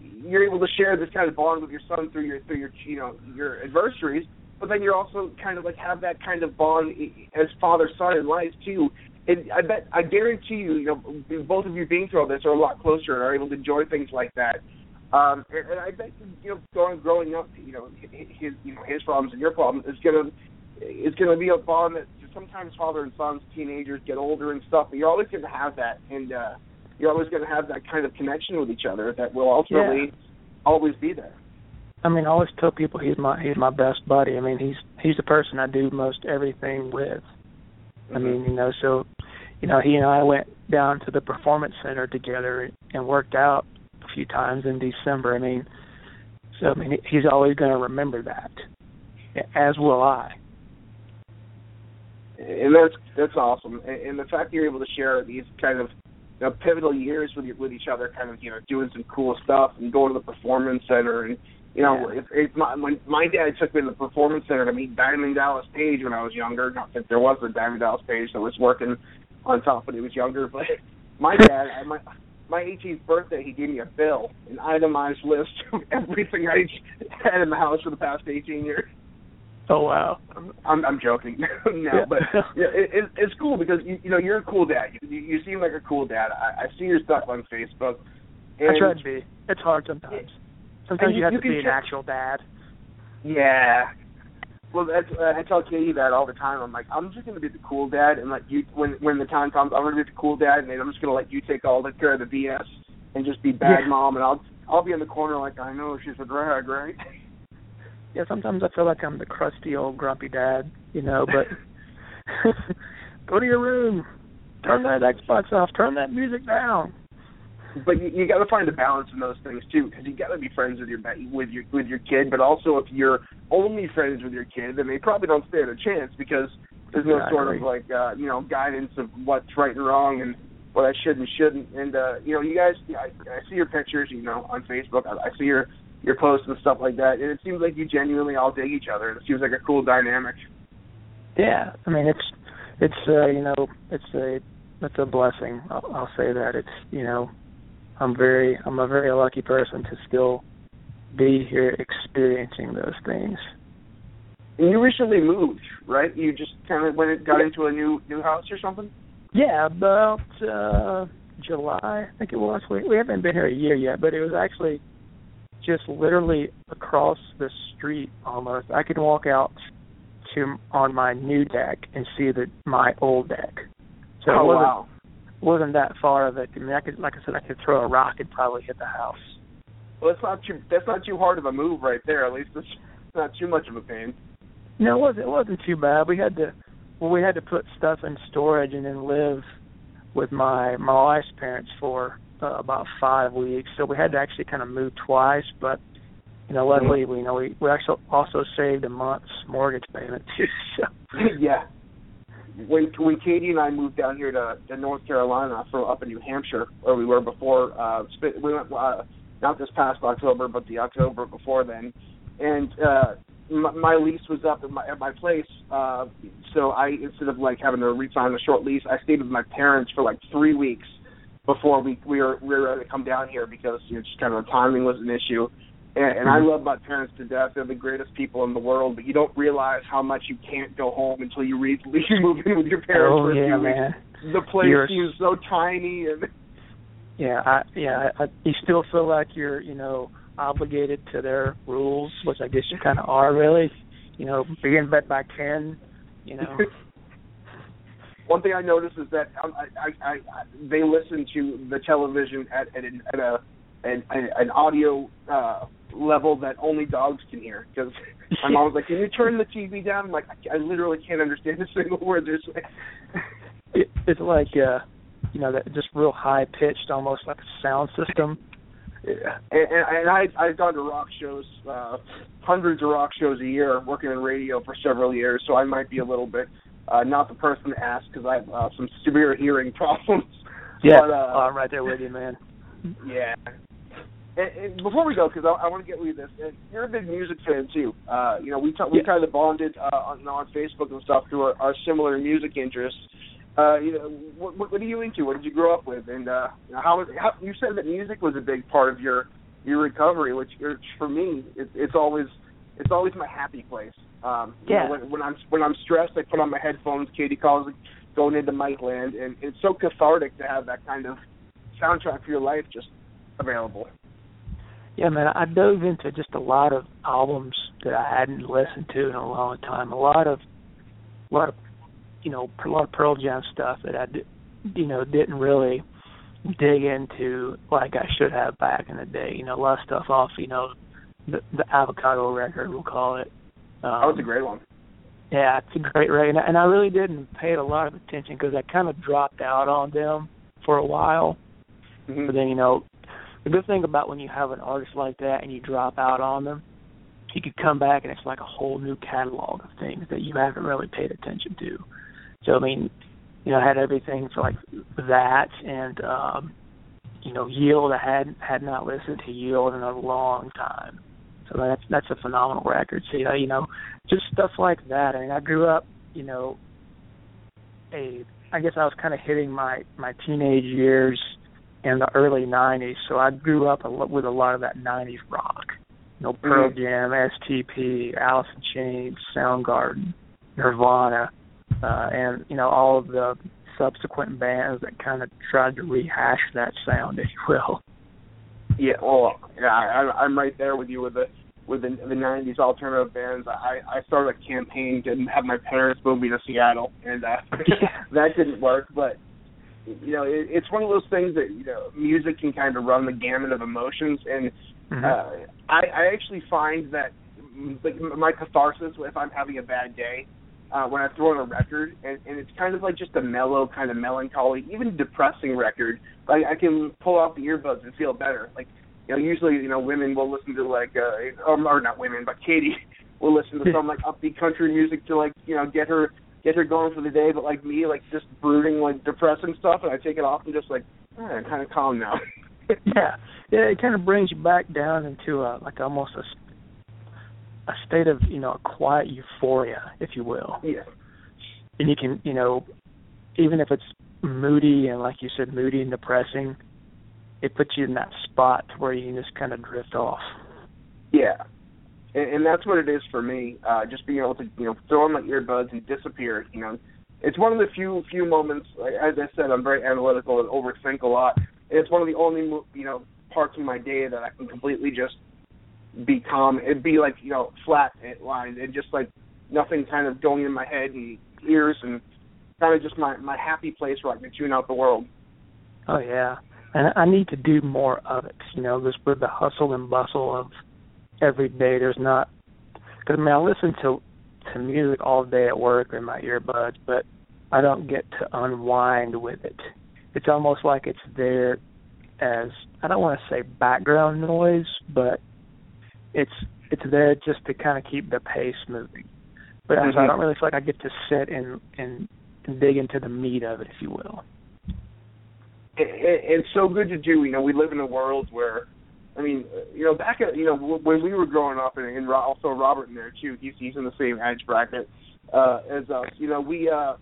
you're able to share this kind of bond with your son through your through your you know your adversaries, but then you're also kind of like have that kind of bond as father son in life too. And I bet I guarantee you, you know, both of you being through all this are a lot closer and are able to enjoy things like that. Um, and, and I bet you know, growing growing up, you know, his you know his problems and your problems is gonna is gonna be a bond that sometimes father and sons, teenagers get older and stuff, but you're always gonna have that, and uh, you're always gonna have that kind of connection with each other that will ultimately always be there. I mean, I always tell people he's my he's my best buddy. I mean, he's he's the person I do most everything with. I mm-hmm. mean, you know, so you know, he and I went down to the performance center together and worked out a few times in December. I mean, so I mean, he's always going to remember that, as will I. and that's that's awesome. And, and the fact that you're able to share these kind of you know, pivotal years with with each other, kind of you know doing some cool stuff and going to the performance center and you know Yeah. if, if my when my dad took me to the performance center to meet Diamond Dallas Page when I was younger. Not that there was a Diamond Dallas Page that was working on top when he was younger, but my dad, I, my my 18th birthday, he gave me a bill, an itemized list of everything I had in the house for the past 18 years. Oh wow. I'm I'm joking. no, Yeah. but yeah, it, it, it's cool because you, you know you're a cool dad. You, you seem like a cool dad. I, I see your stuff on Facebook. And I try to be. It's hard sometimes. Sometimes you, you- have to be an actual dad. Yeah. Well, that's uh, I tell Katie that all the time. I'm like, I'm just gonna be the cool dad, and like you, when when the time comes, I'm gonna be the cool dad, and then I'm just gonna let you take all the care of the BS and just be bad Yeah. mom, and I'll I'll be in the corner like I know she's a drag, right? Yeah, sometimes I feel like I'm the crusty old grumpy dad, you know, but go to your room. Turn that Xbox off, turn that music down. but you, you got to find a balance in those things too, because you got to be friends with your with your with your kid. But also, if you're only friends with your kid, then they probably don't stand a chance because there's no Exactly. sort of like uh, you know guidance of what's right and wrong and what I should and shouldn't. And uh, you know, you guys, I, I see your pictures, you know, on Facebook. I, I see your your posts and stuff like that, and it seems like you genuinely all dig each other. It seems like a cool dynamic. Yeah, I mean it's it's uh, you know it's a it's a blessing. I'll, I'll say that it's you know I'm very I'm a very lucky person to still be here experiencing those things. And you recently moved, right? You just kind of went got into a new new house or something. Yeah, about uh July, I think it was. We we haven't been here a year yet, but it was actually just literally across the street almost. I could walk out to on my new deck and see the my old deck. So it oh wasn't wow! wasn't that far of it. I mean, I could, like I said, I could throw a rock and probably hit the house. Well, that's not too that's not too hard of a move right there. At least it's not too much of a pain. No, it wasn't. It wasn't too bad. We had to, well, we had to put stuff in storage and then live with my my wife's parents for uh, about five weeks. So we had to actually kind of move twice. But you know, luckily, we you know we we actually also saved a month's mortgage payment too. So yeah. When when Katie and I moved down here to, to North Carolina from up in New Hampshire, where we were before, uh, we went uh, not this past October, but the October before then, and uh, my, my lease was up at my at my place. Uh, so I instead of like having to re-sign a short lease, I stayed with my parents for like three weeks before we we were we were ready to come down here because you know just kind of the timing was an issue. And, and I mm-hmm. love my parents to death. They're the greatest people in the world, but you don't realize how much you can't go home until you re- you move in with your parents oh for a yeah, few man. The place You're- seems so tiny and Yeah, I yeah, I, you still feel like you're, you know, obligated to their rules, which I guess you kind of are really. You know, being in bed by ten, you know. One thing I noticed is that um, I, I, I, I they listen to the television at at, an- at a an, an audio uh, level that only dogs can hear. Because my mom was like, "Can you turn the TV down?" I'm like, I, I literally can't understand a single word they're saying. it, it's like uh, you know, that just real high pitched, almost like a sound system. Yeah. And, and, and I I've gone to rock shows, uh, hundreds of rock shows a year, working in radio for several years. So I might be a little bit uh, not the person to ask because I have uh, some severe hearing problems. Yeah, But, uh, oh, I'm right there with you, man. Yeah. And, and before we go, because I, I want to get with this, and you're a big music fan too. Uh, you know, we t- we Yeah. kind of bonded uh, on, on Facebook and stuff through our, our similar music interests. Uh, you know, what, what what are you into? What did you grow up with? And uh, you know, how, how you said that music was a big part of your your recovery, which, which for me, it, it's always it's always my happy place. Um, you know, Yeah. when, when I'm when I'm stressed, I put on my headphones. Katie calls going into Mike Land, and it's so cathartic to have that kind of soundtrack for your life just available. Yeah, man, I dove into just a lot of albums that I hadn't listened to in a long time. A lot of, a lot of, you know, a lot of Pearl Jam stuff that I, you know, didn't really dig into like I should have back in the day. You know, a lot of stuff off, you know, the the Avocado record, we'll call it. Um, That was a great one. Yeah, it's a great record, and I- and I really didn't pay it a lot of attention because I kind of dropped out on them for a while. Mhm. But then you know, the good thing about when you have an artist like that and you drop out on them, you could come back and it's like a whole new catalog of things that you haven't really paid attention to. So I mean, you know, I had everything for like that and um you know, Yield I had had not listened to Yield in a long time. So that's that's a phenomenal record. So you know, you know, just stuff like that. I mean I grew up, you know, a I guess I was kind of hitting my my teenage years in the early '90s, so I grew up a with a lot of that '90s rock. You know, Pearl Mhm. Jam, STP, Alice in Chains, Soundgarden, Nirvana, uh, and you know all of the subsequent bands that kind of tried to rehash that sound, if you will. Yeah, well, yeah, I, I'm right there with you with the with the, the '90s alternative bands. I I started a campaign to have my parents move me to Seattle, and uh, that didn't work. But you know, it, it's one of those things that you know, music can kind of run the gamut of emotions, and Mhm. uh, I I actually find that like my catharsis if I'm having a bad day uh, when I throw on a record, and, and it's kind of like just a mellow, kind of melancholy, even depressing record. Like I can pull off the earbuds and feel better. Like you know, usually you know women will listen to like, uh, or, or not women, but Katie will listen to some like upbeat country music to like you know get her get her going for the day. But like me, like just brooding, like depressing stuff, and I take it off and just like eh, I'm kind of calm now. yeah, yeah, it kind of brings you back down into a like almost a a state of you know a quiet euphoria, if you will. Yeah. And you can you know even if it's moody and like you said moody and depressing, it puts you in that spot where you can just kind of drift off. Yeah. And, and that's what it is for me. Uh, just being able to, you know, throw on my earbuds and disappear. You know, it's one of the few few moments. Like, as I said, I'm very analytical and overthink a lot. And it's one of the only, you know, parts of my day that I can completely just be calm. It'd be like, you know, flat lines and just like nothing kind of going in my head and ears and kind of just my my happy place where I can tune out the world. Oh yeah, and I need to do more of it. You know, just with the hustle and bustle of every day. There's not because I mean I listen to to music all day at work in my earbuds, but I don't get to unwind with it. It's almost like it's there as I don't want to say background noise, but it's it's there just to kind of keep the pace moving. But mm-hmm. I don't really feel like I get to sit and and dig into the meat of it, if you will. It's so good to do. You know, we live in a world where, I mean, you know, back at you know when we were growing up, and, and also Robert in there too. He's he's in the same age bracket uh, as us. You know, we uh,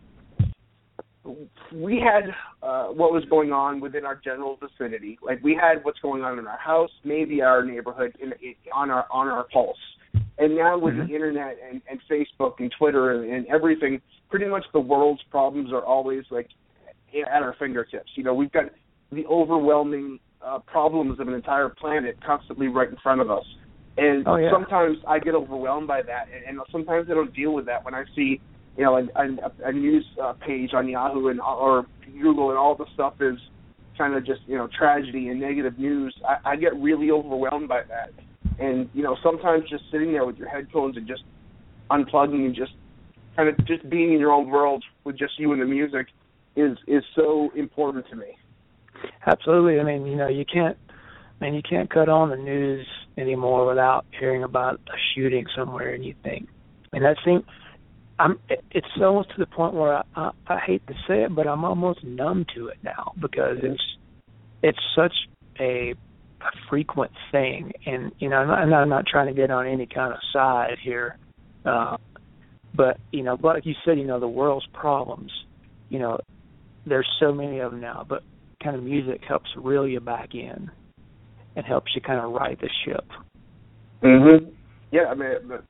we had uh, what was going on within our general vicinity. Like we had what's going on in our house, maybe our neighborhood, in, in, on our on our pulse. And now with mm-hmm. the internet and, and Facebook and Twitter and, and everything, pretty much the world's problems are always like at our fingertips. You know, we've got the overwhelming uh, problems of an entire planet constantly right in front of us. And oh, yeah. sometimes I get overwhelmed by that, and, and sometimes I don't deal with that when I see, you know, a, a, a news uh, page on Yahoo and or Google, and all the stuff is kind of just you know tragedy and negative news. I, I get really overwhelmed by that, and you know sometimes just sitting there with your headphones and just unplugging and just kind of just being in your own world with just you and the music is is so important to me. Absolutely. I mean, you know, you can't I mean you can't cut on the news anymore without hearing about a shooting somewhere and you think and I think I'm it's almost to the point where I, I I hate to say it, but I'm almost numb to it now because it's it's such a a frequent thing and you know I'm not, I'm not trying to get on any kind of side here uh but you know, but like you said, you know, the world's problems. You know, there's so many of them now, but kind of music helps reel you back in and helps you kind of right the ship. Mhm. Yeah, I mean, but,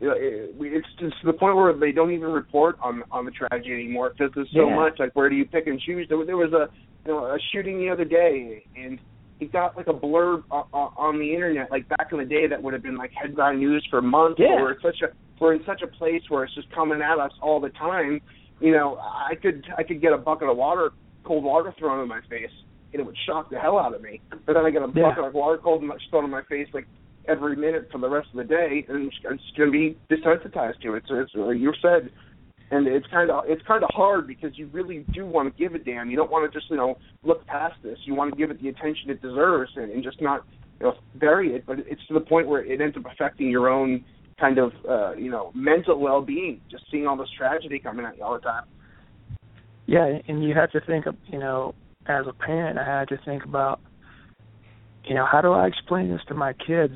you know, it, it's just to the point where they don't even report on on the tragedy anymore because there's so yeah. much. Like, where do you pick and choose? There, there was a you know a shooting the other day, and he got like a blurb on, on the internet, like back in the day, that would have been like headline news for months. Yeah. Or it's such a we're in such a place where it's just coming at us all the time. You know, I could I could get a bucket of water, cold water thrown in my face, and it would shock the hell out of me. But then I get a Yeah. bucket of water cold and thrown in my face like every minute for the rest of the day, and it's, it's going to be desensitized to it. So it's like you said, and it's kind of it's kind of hard because you really do want to give a damn. You don't want to just you know look past this. You want to give it the attention it deserves, and, and just not you know bury it. But it's to the point where it ends up affecting your own kind of uh, you know mental well-being. Just seeing all this tragedy coming at you all the time. Yeah, and you have to think of, you know, as a parent, I had to think about, you know, how do I explain this to my kids?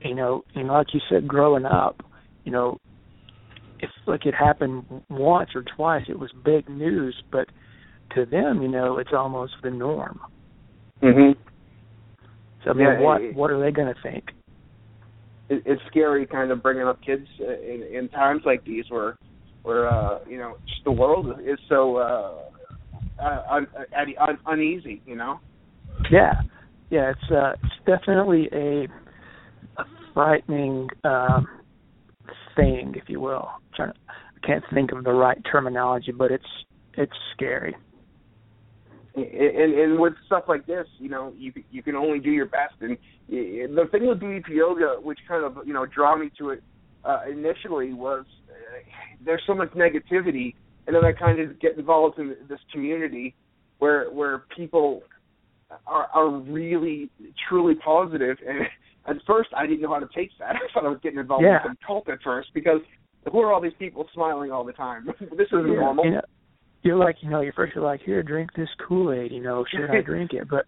You know, you know, like you said, growing up, you know, if like it happened once or twice, it was big news, but to them, you know, it's almost the norm. Mhm. So I mean, Yeah, what it- what are they going to think? It, it's scary kind of bringing up kids in, in times like these where where uh you know the world is so uh, un, un, un, uneasy you know Yeah, yeah, it's uh, it's definitely a a frightening um, thing, if you will. Trying I can't think of the right terminology, but it's it's scary. And, and with stuff like this you know you you can only do your best and the thing with DDP yoga which kind of you know draw me to it uh initially was uh, there's so much negativity, and then I kind of get involved in this community where where people are are really truly positive. and at first I didn't know how to take that. I thought I was getting involved Yeah. in some cult at first because who are all these people smiling all the time? this isn't Yeah, normal. You're like, you know, you're first you're like, here, drink this Kool Aid. You know, should I drink it? But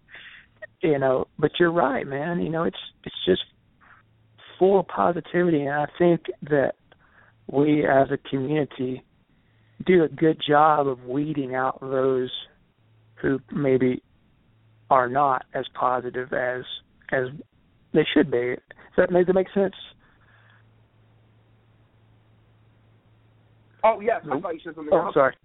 you know, but you're right, man. You know, it's it's just full of positivity, and I think that we as a community do a good job of weeding out those who maybe are not as positive as as they should be. Does that make that make sense? Oh yes, I thought you said something Oh, else. sorry,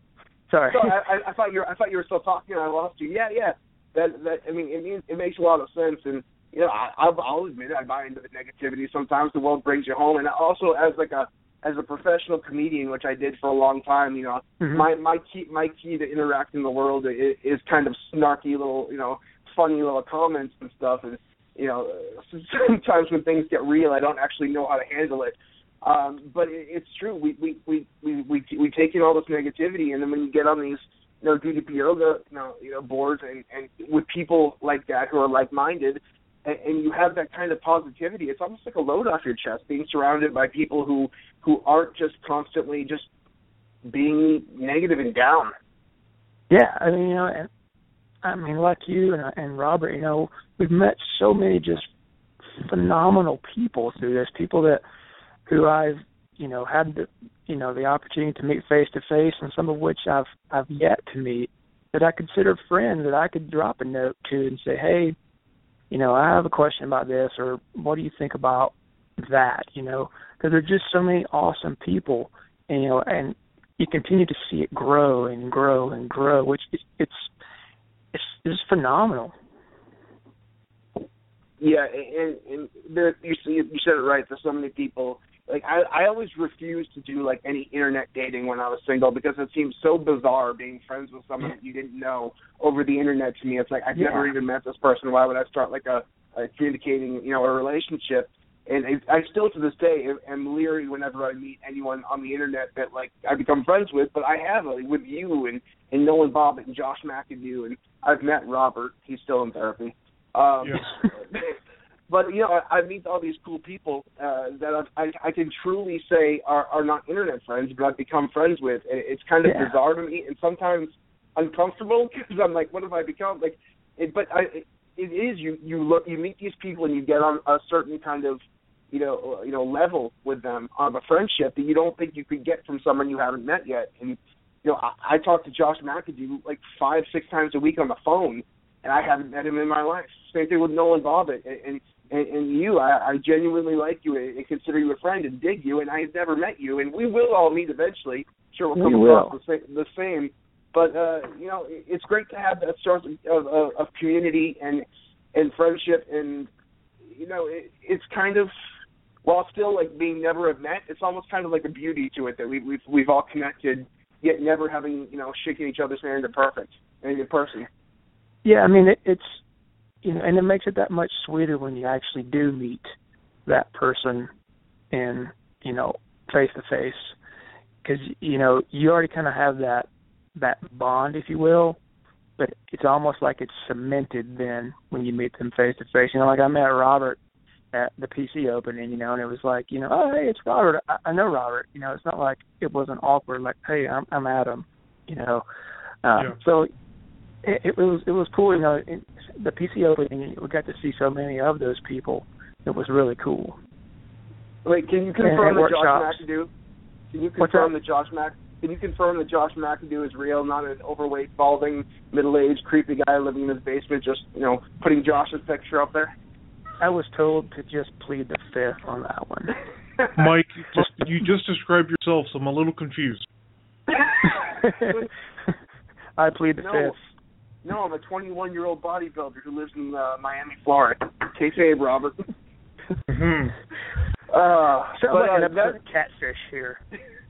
sorry. So I, I, thought you were, I thought you were still talking and I lost you. Yeah, yeah. That that I mean it means it makes a lot of sense and you know I I'll, I'll admit it, I buy into the negativity. Sometimes the world brings you home and also as like a as a professional comedian, which I did for a long time, you know, Mhm. my my key my key to interacting in the world is, is kind of snarky little you know funny little comments and stuff and you know sometimes when things get real I don't actually know how to handle it um but it, it's true we we we we we we take in all this negativity and then when you get on these you know DDP yoga you know you know boards and and with people like that who are like minded and, and you have that kind of positivity it's almost like a load off your chest being surrounded by people who who aren't just constantly just being negative and down Yeah, I mean, you know, and I mean, like you and and Robert, you know, we've met so many just phenomenal people through this. People that who I've, you know, had the, you know, the opportunity to meet face to face, and some of which I've I've yet to meet that I consider friends that I could drop a note to and say, hey, you know, I have a question about this, or what do you think about that? You know, because there're just so many awesome people, and you know, and you continue to see it grow and grow and grow, which is it's it's it's phenomenal. Yeah, and and there you see you said it right. There's so many people. Like I, I always refused to do like any internet dating when I was single because it seems so bizarre being friends with someone that you didn't know over the internet. To me, it's like I've Yeah. never even met this person. Why would I start like a, a communicating, you know, a relationship? And I, I still to this day am- am leery whenever I meet anyone on the internet that like I become friends with. But I have like, with you and and Nolan Bobbitt and Josh McAdoo and I've met Robert. He's still in therapy. Um, but you know, I, I meet all these cool people uh, that I, I, I can truly say are, are not internet friends, but I've become friends with. And it's kind of Yeah. bizarre to me, and sometimes uncomfortable because I'm like, what have I become? Like, it, but I, it, it is you. You look, you meet these people, and you get on a certain kind of, you know, you know, level with them of a friendship that you don't think you could get from someone you haven't met yet. And you know, I, I talk to Josh McAdoo like five, six times a week on the phone, and I haven't met him in my life. Same thing with Nolan Bobbitt, and and, and, and you. I, I genuinely like you and, and consider you a friend and dig you, and I've never met you, and we will all meet eventually. Sure, we'll We come will. across the same, the same. But uh, you know, it- it's great to have that sort of, of, of community and and friendship, and you know, it, it's kind of while still like being never have met, it's almost kind of like a beauty to it that we, we've we've all connected, yet never having you know shaking each other's hand in perfect and in person. Yeah, I mean it, it's you know, and it makes it that much sweeter when you actually do meet that person in you know face to face because you know you already kind of have that that bond, if you will, but it's almost like it's cemented then when you meet them face to face. You know, like I met Robert at the PC opening, you know, and it was like, you know, oh hey, it's Robert. I, I know Robert. You know, it's not like it wasn't awkward. Like, hey, I'm I'm Adam. You know, uh, Yeah. so it, it was it was cool. You know, it, the PC opening, we got to see so many of those people. It was really cool. Wait, can you confirm and that Josh workshops. McAdoo? Can you confirm that? that Josh Mac? Can you confirm that Josh McAdoo is real, not an overweight, balding, middle-aged, creepy guy living in his basement, just you know, putting Josh's picture up there? I was told to just plead the fifth on that one. Mike, you just described yourself, so I'm a little confused. I plead the No. fifth. No, I'm a 21 year old bodybuilder who lives in uh, Miami, Florida. Kayfabe, Robert. Mhm. Uh, Sounds but, like uh, an that, of Catfish here.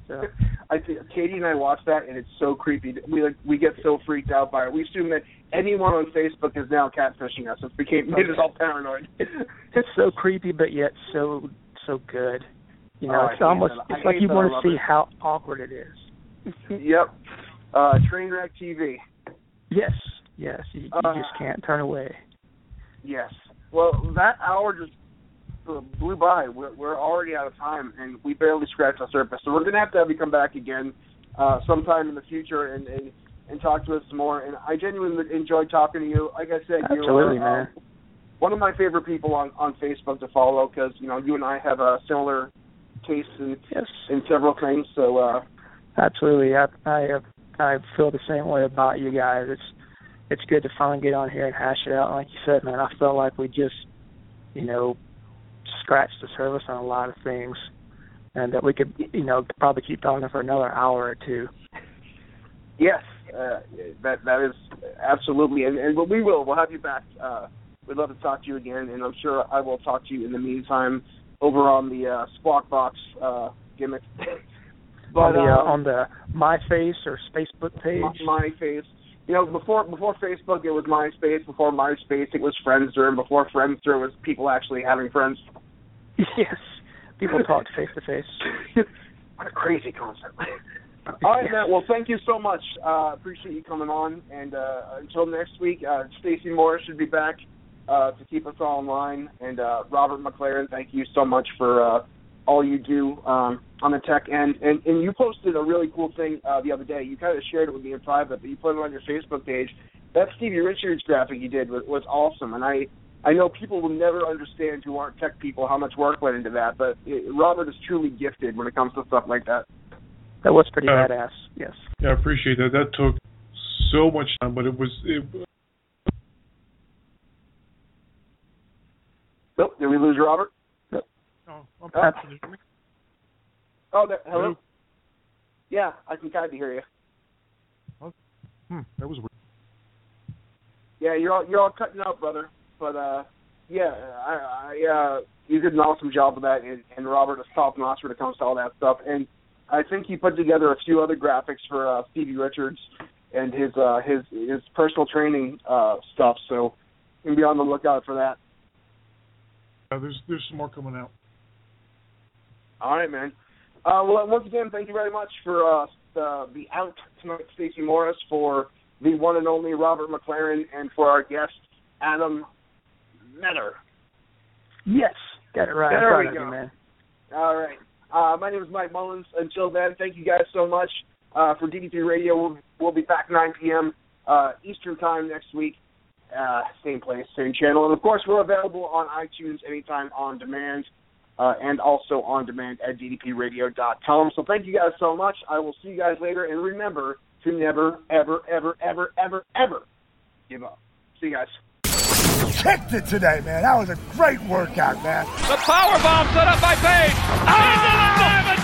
So, I think Katie and I watch that, and it's so creepy. We like we get so freaked out by it. We assume that anyone on Facebook is now catfishing us. It became made us all paranoid. it's so creepy, but yet so so good. You know, Oh, it's almost that. I it's like you want to see it. how awkward it is. yep. Uh, Trainwreck TV. Yes, yes, you, you Uh, just can't turn away. Yes. Well, that hour just uh, blew by. We're, we're already out of time, and we barely scratched the surface. So we're gonna have to have you come back again uh, sometime in the future and, and and talk to us some more. And I genuinely enjoyed talking to you. Like I said, Absolutely, you are uh, one of my favorite people on on Facebook to follow because you know you and I have a similar taste in Yes, in several things. So uh, absolutely. I I I feel the same way about you guys. It's it's good to finally get on here and hash it out. Like you said, man, I felt like we just, you know, scratched the surface on a lot of things, and that we could, you know, probably keep talking for another hour or two. Yes, uh, that that is absolutely, and, and we will. We'll have you back. Uh, we'd love to talk to you again, and I'm sure I will talk to you in the meantime over on the uh, Squawk Box uh, gimmick. but on the uh, uh, on the MyFace or Facebook page. my face, you know, before before Facebook, it was MySpace. Before MySpace, it was Friendster, and before Friendster it was people actually having friends. yes, people talk face to face. what a crazy concept. All right, Matt. Well, thank you so much. Uh, appreciate you coming on. And uh, until next week, uh, Stacy Morris should be back uh, to keep us all in line. And uh, Robert McLaren, thank you so much for uh, all you do um, on the tech end. And, and you posted a really cool thing uh, the other day. You kind of shared it with me in private, but you put it on your Facebook page. That Stevie Richards graphic you did was, was awesome, and I I know people will never understand who aren't tech people how much work went into that, but it, Robert is truly gifted when it comes to stuff like that. That was pretty Uh, badass. Yes. Yeah, I appreciate that. That took so much time, but it was it, Oh, did we lose Robert? Oh, I'm Oh. Oh, there, hello. Hello? Yeah, I can kind of hear you. Hmm, that was weird. Yeah, you're all you're all cutting out, brother. But uh, yeah, I, I uh, you did an awesome job of that, and, and Robert is top notch when it comes to all that stuff. And I think he put together a few other graphics for uh, Stevie Richards and his uh, his his personal training uh, stuff. So you can be on the lookout for that. Uh, there's there's some more coming out. All right, man. Uh, well, once again, thank you very much for uh, the, the out tonight, Stacey Morris, for the one and only Robert McLaren, and for our guest Adam Meador. Yes. Got it right. There we go. you, man. All right. Uh, my name is Mike Mullins. Until then, thank you guys so much uh, for DDP Radio. We'll, we'll be back 9 p.m. Uh, Eastern Time next week. Uh, same place, same channel. And of course, we're available on iTunes anytime on demand uh, and also on demand at ddpradio.com. So thank you guys so much. I will see you guys later. And remember to never, ever, ever, ever, ever, ever give up. See you guys. Kicked it today, man. That was a great workout, man. The power bomb set up by Page. Into the diamond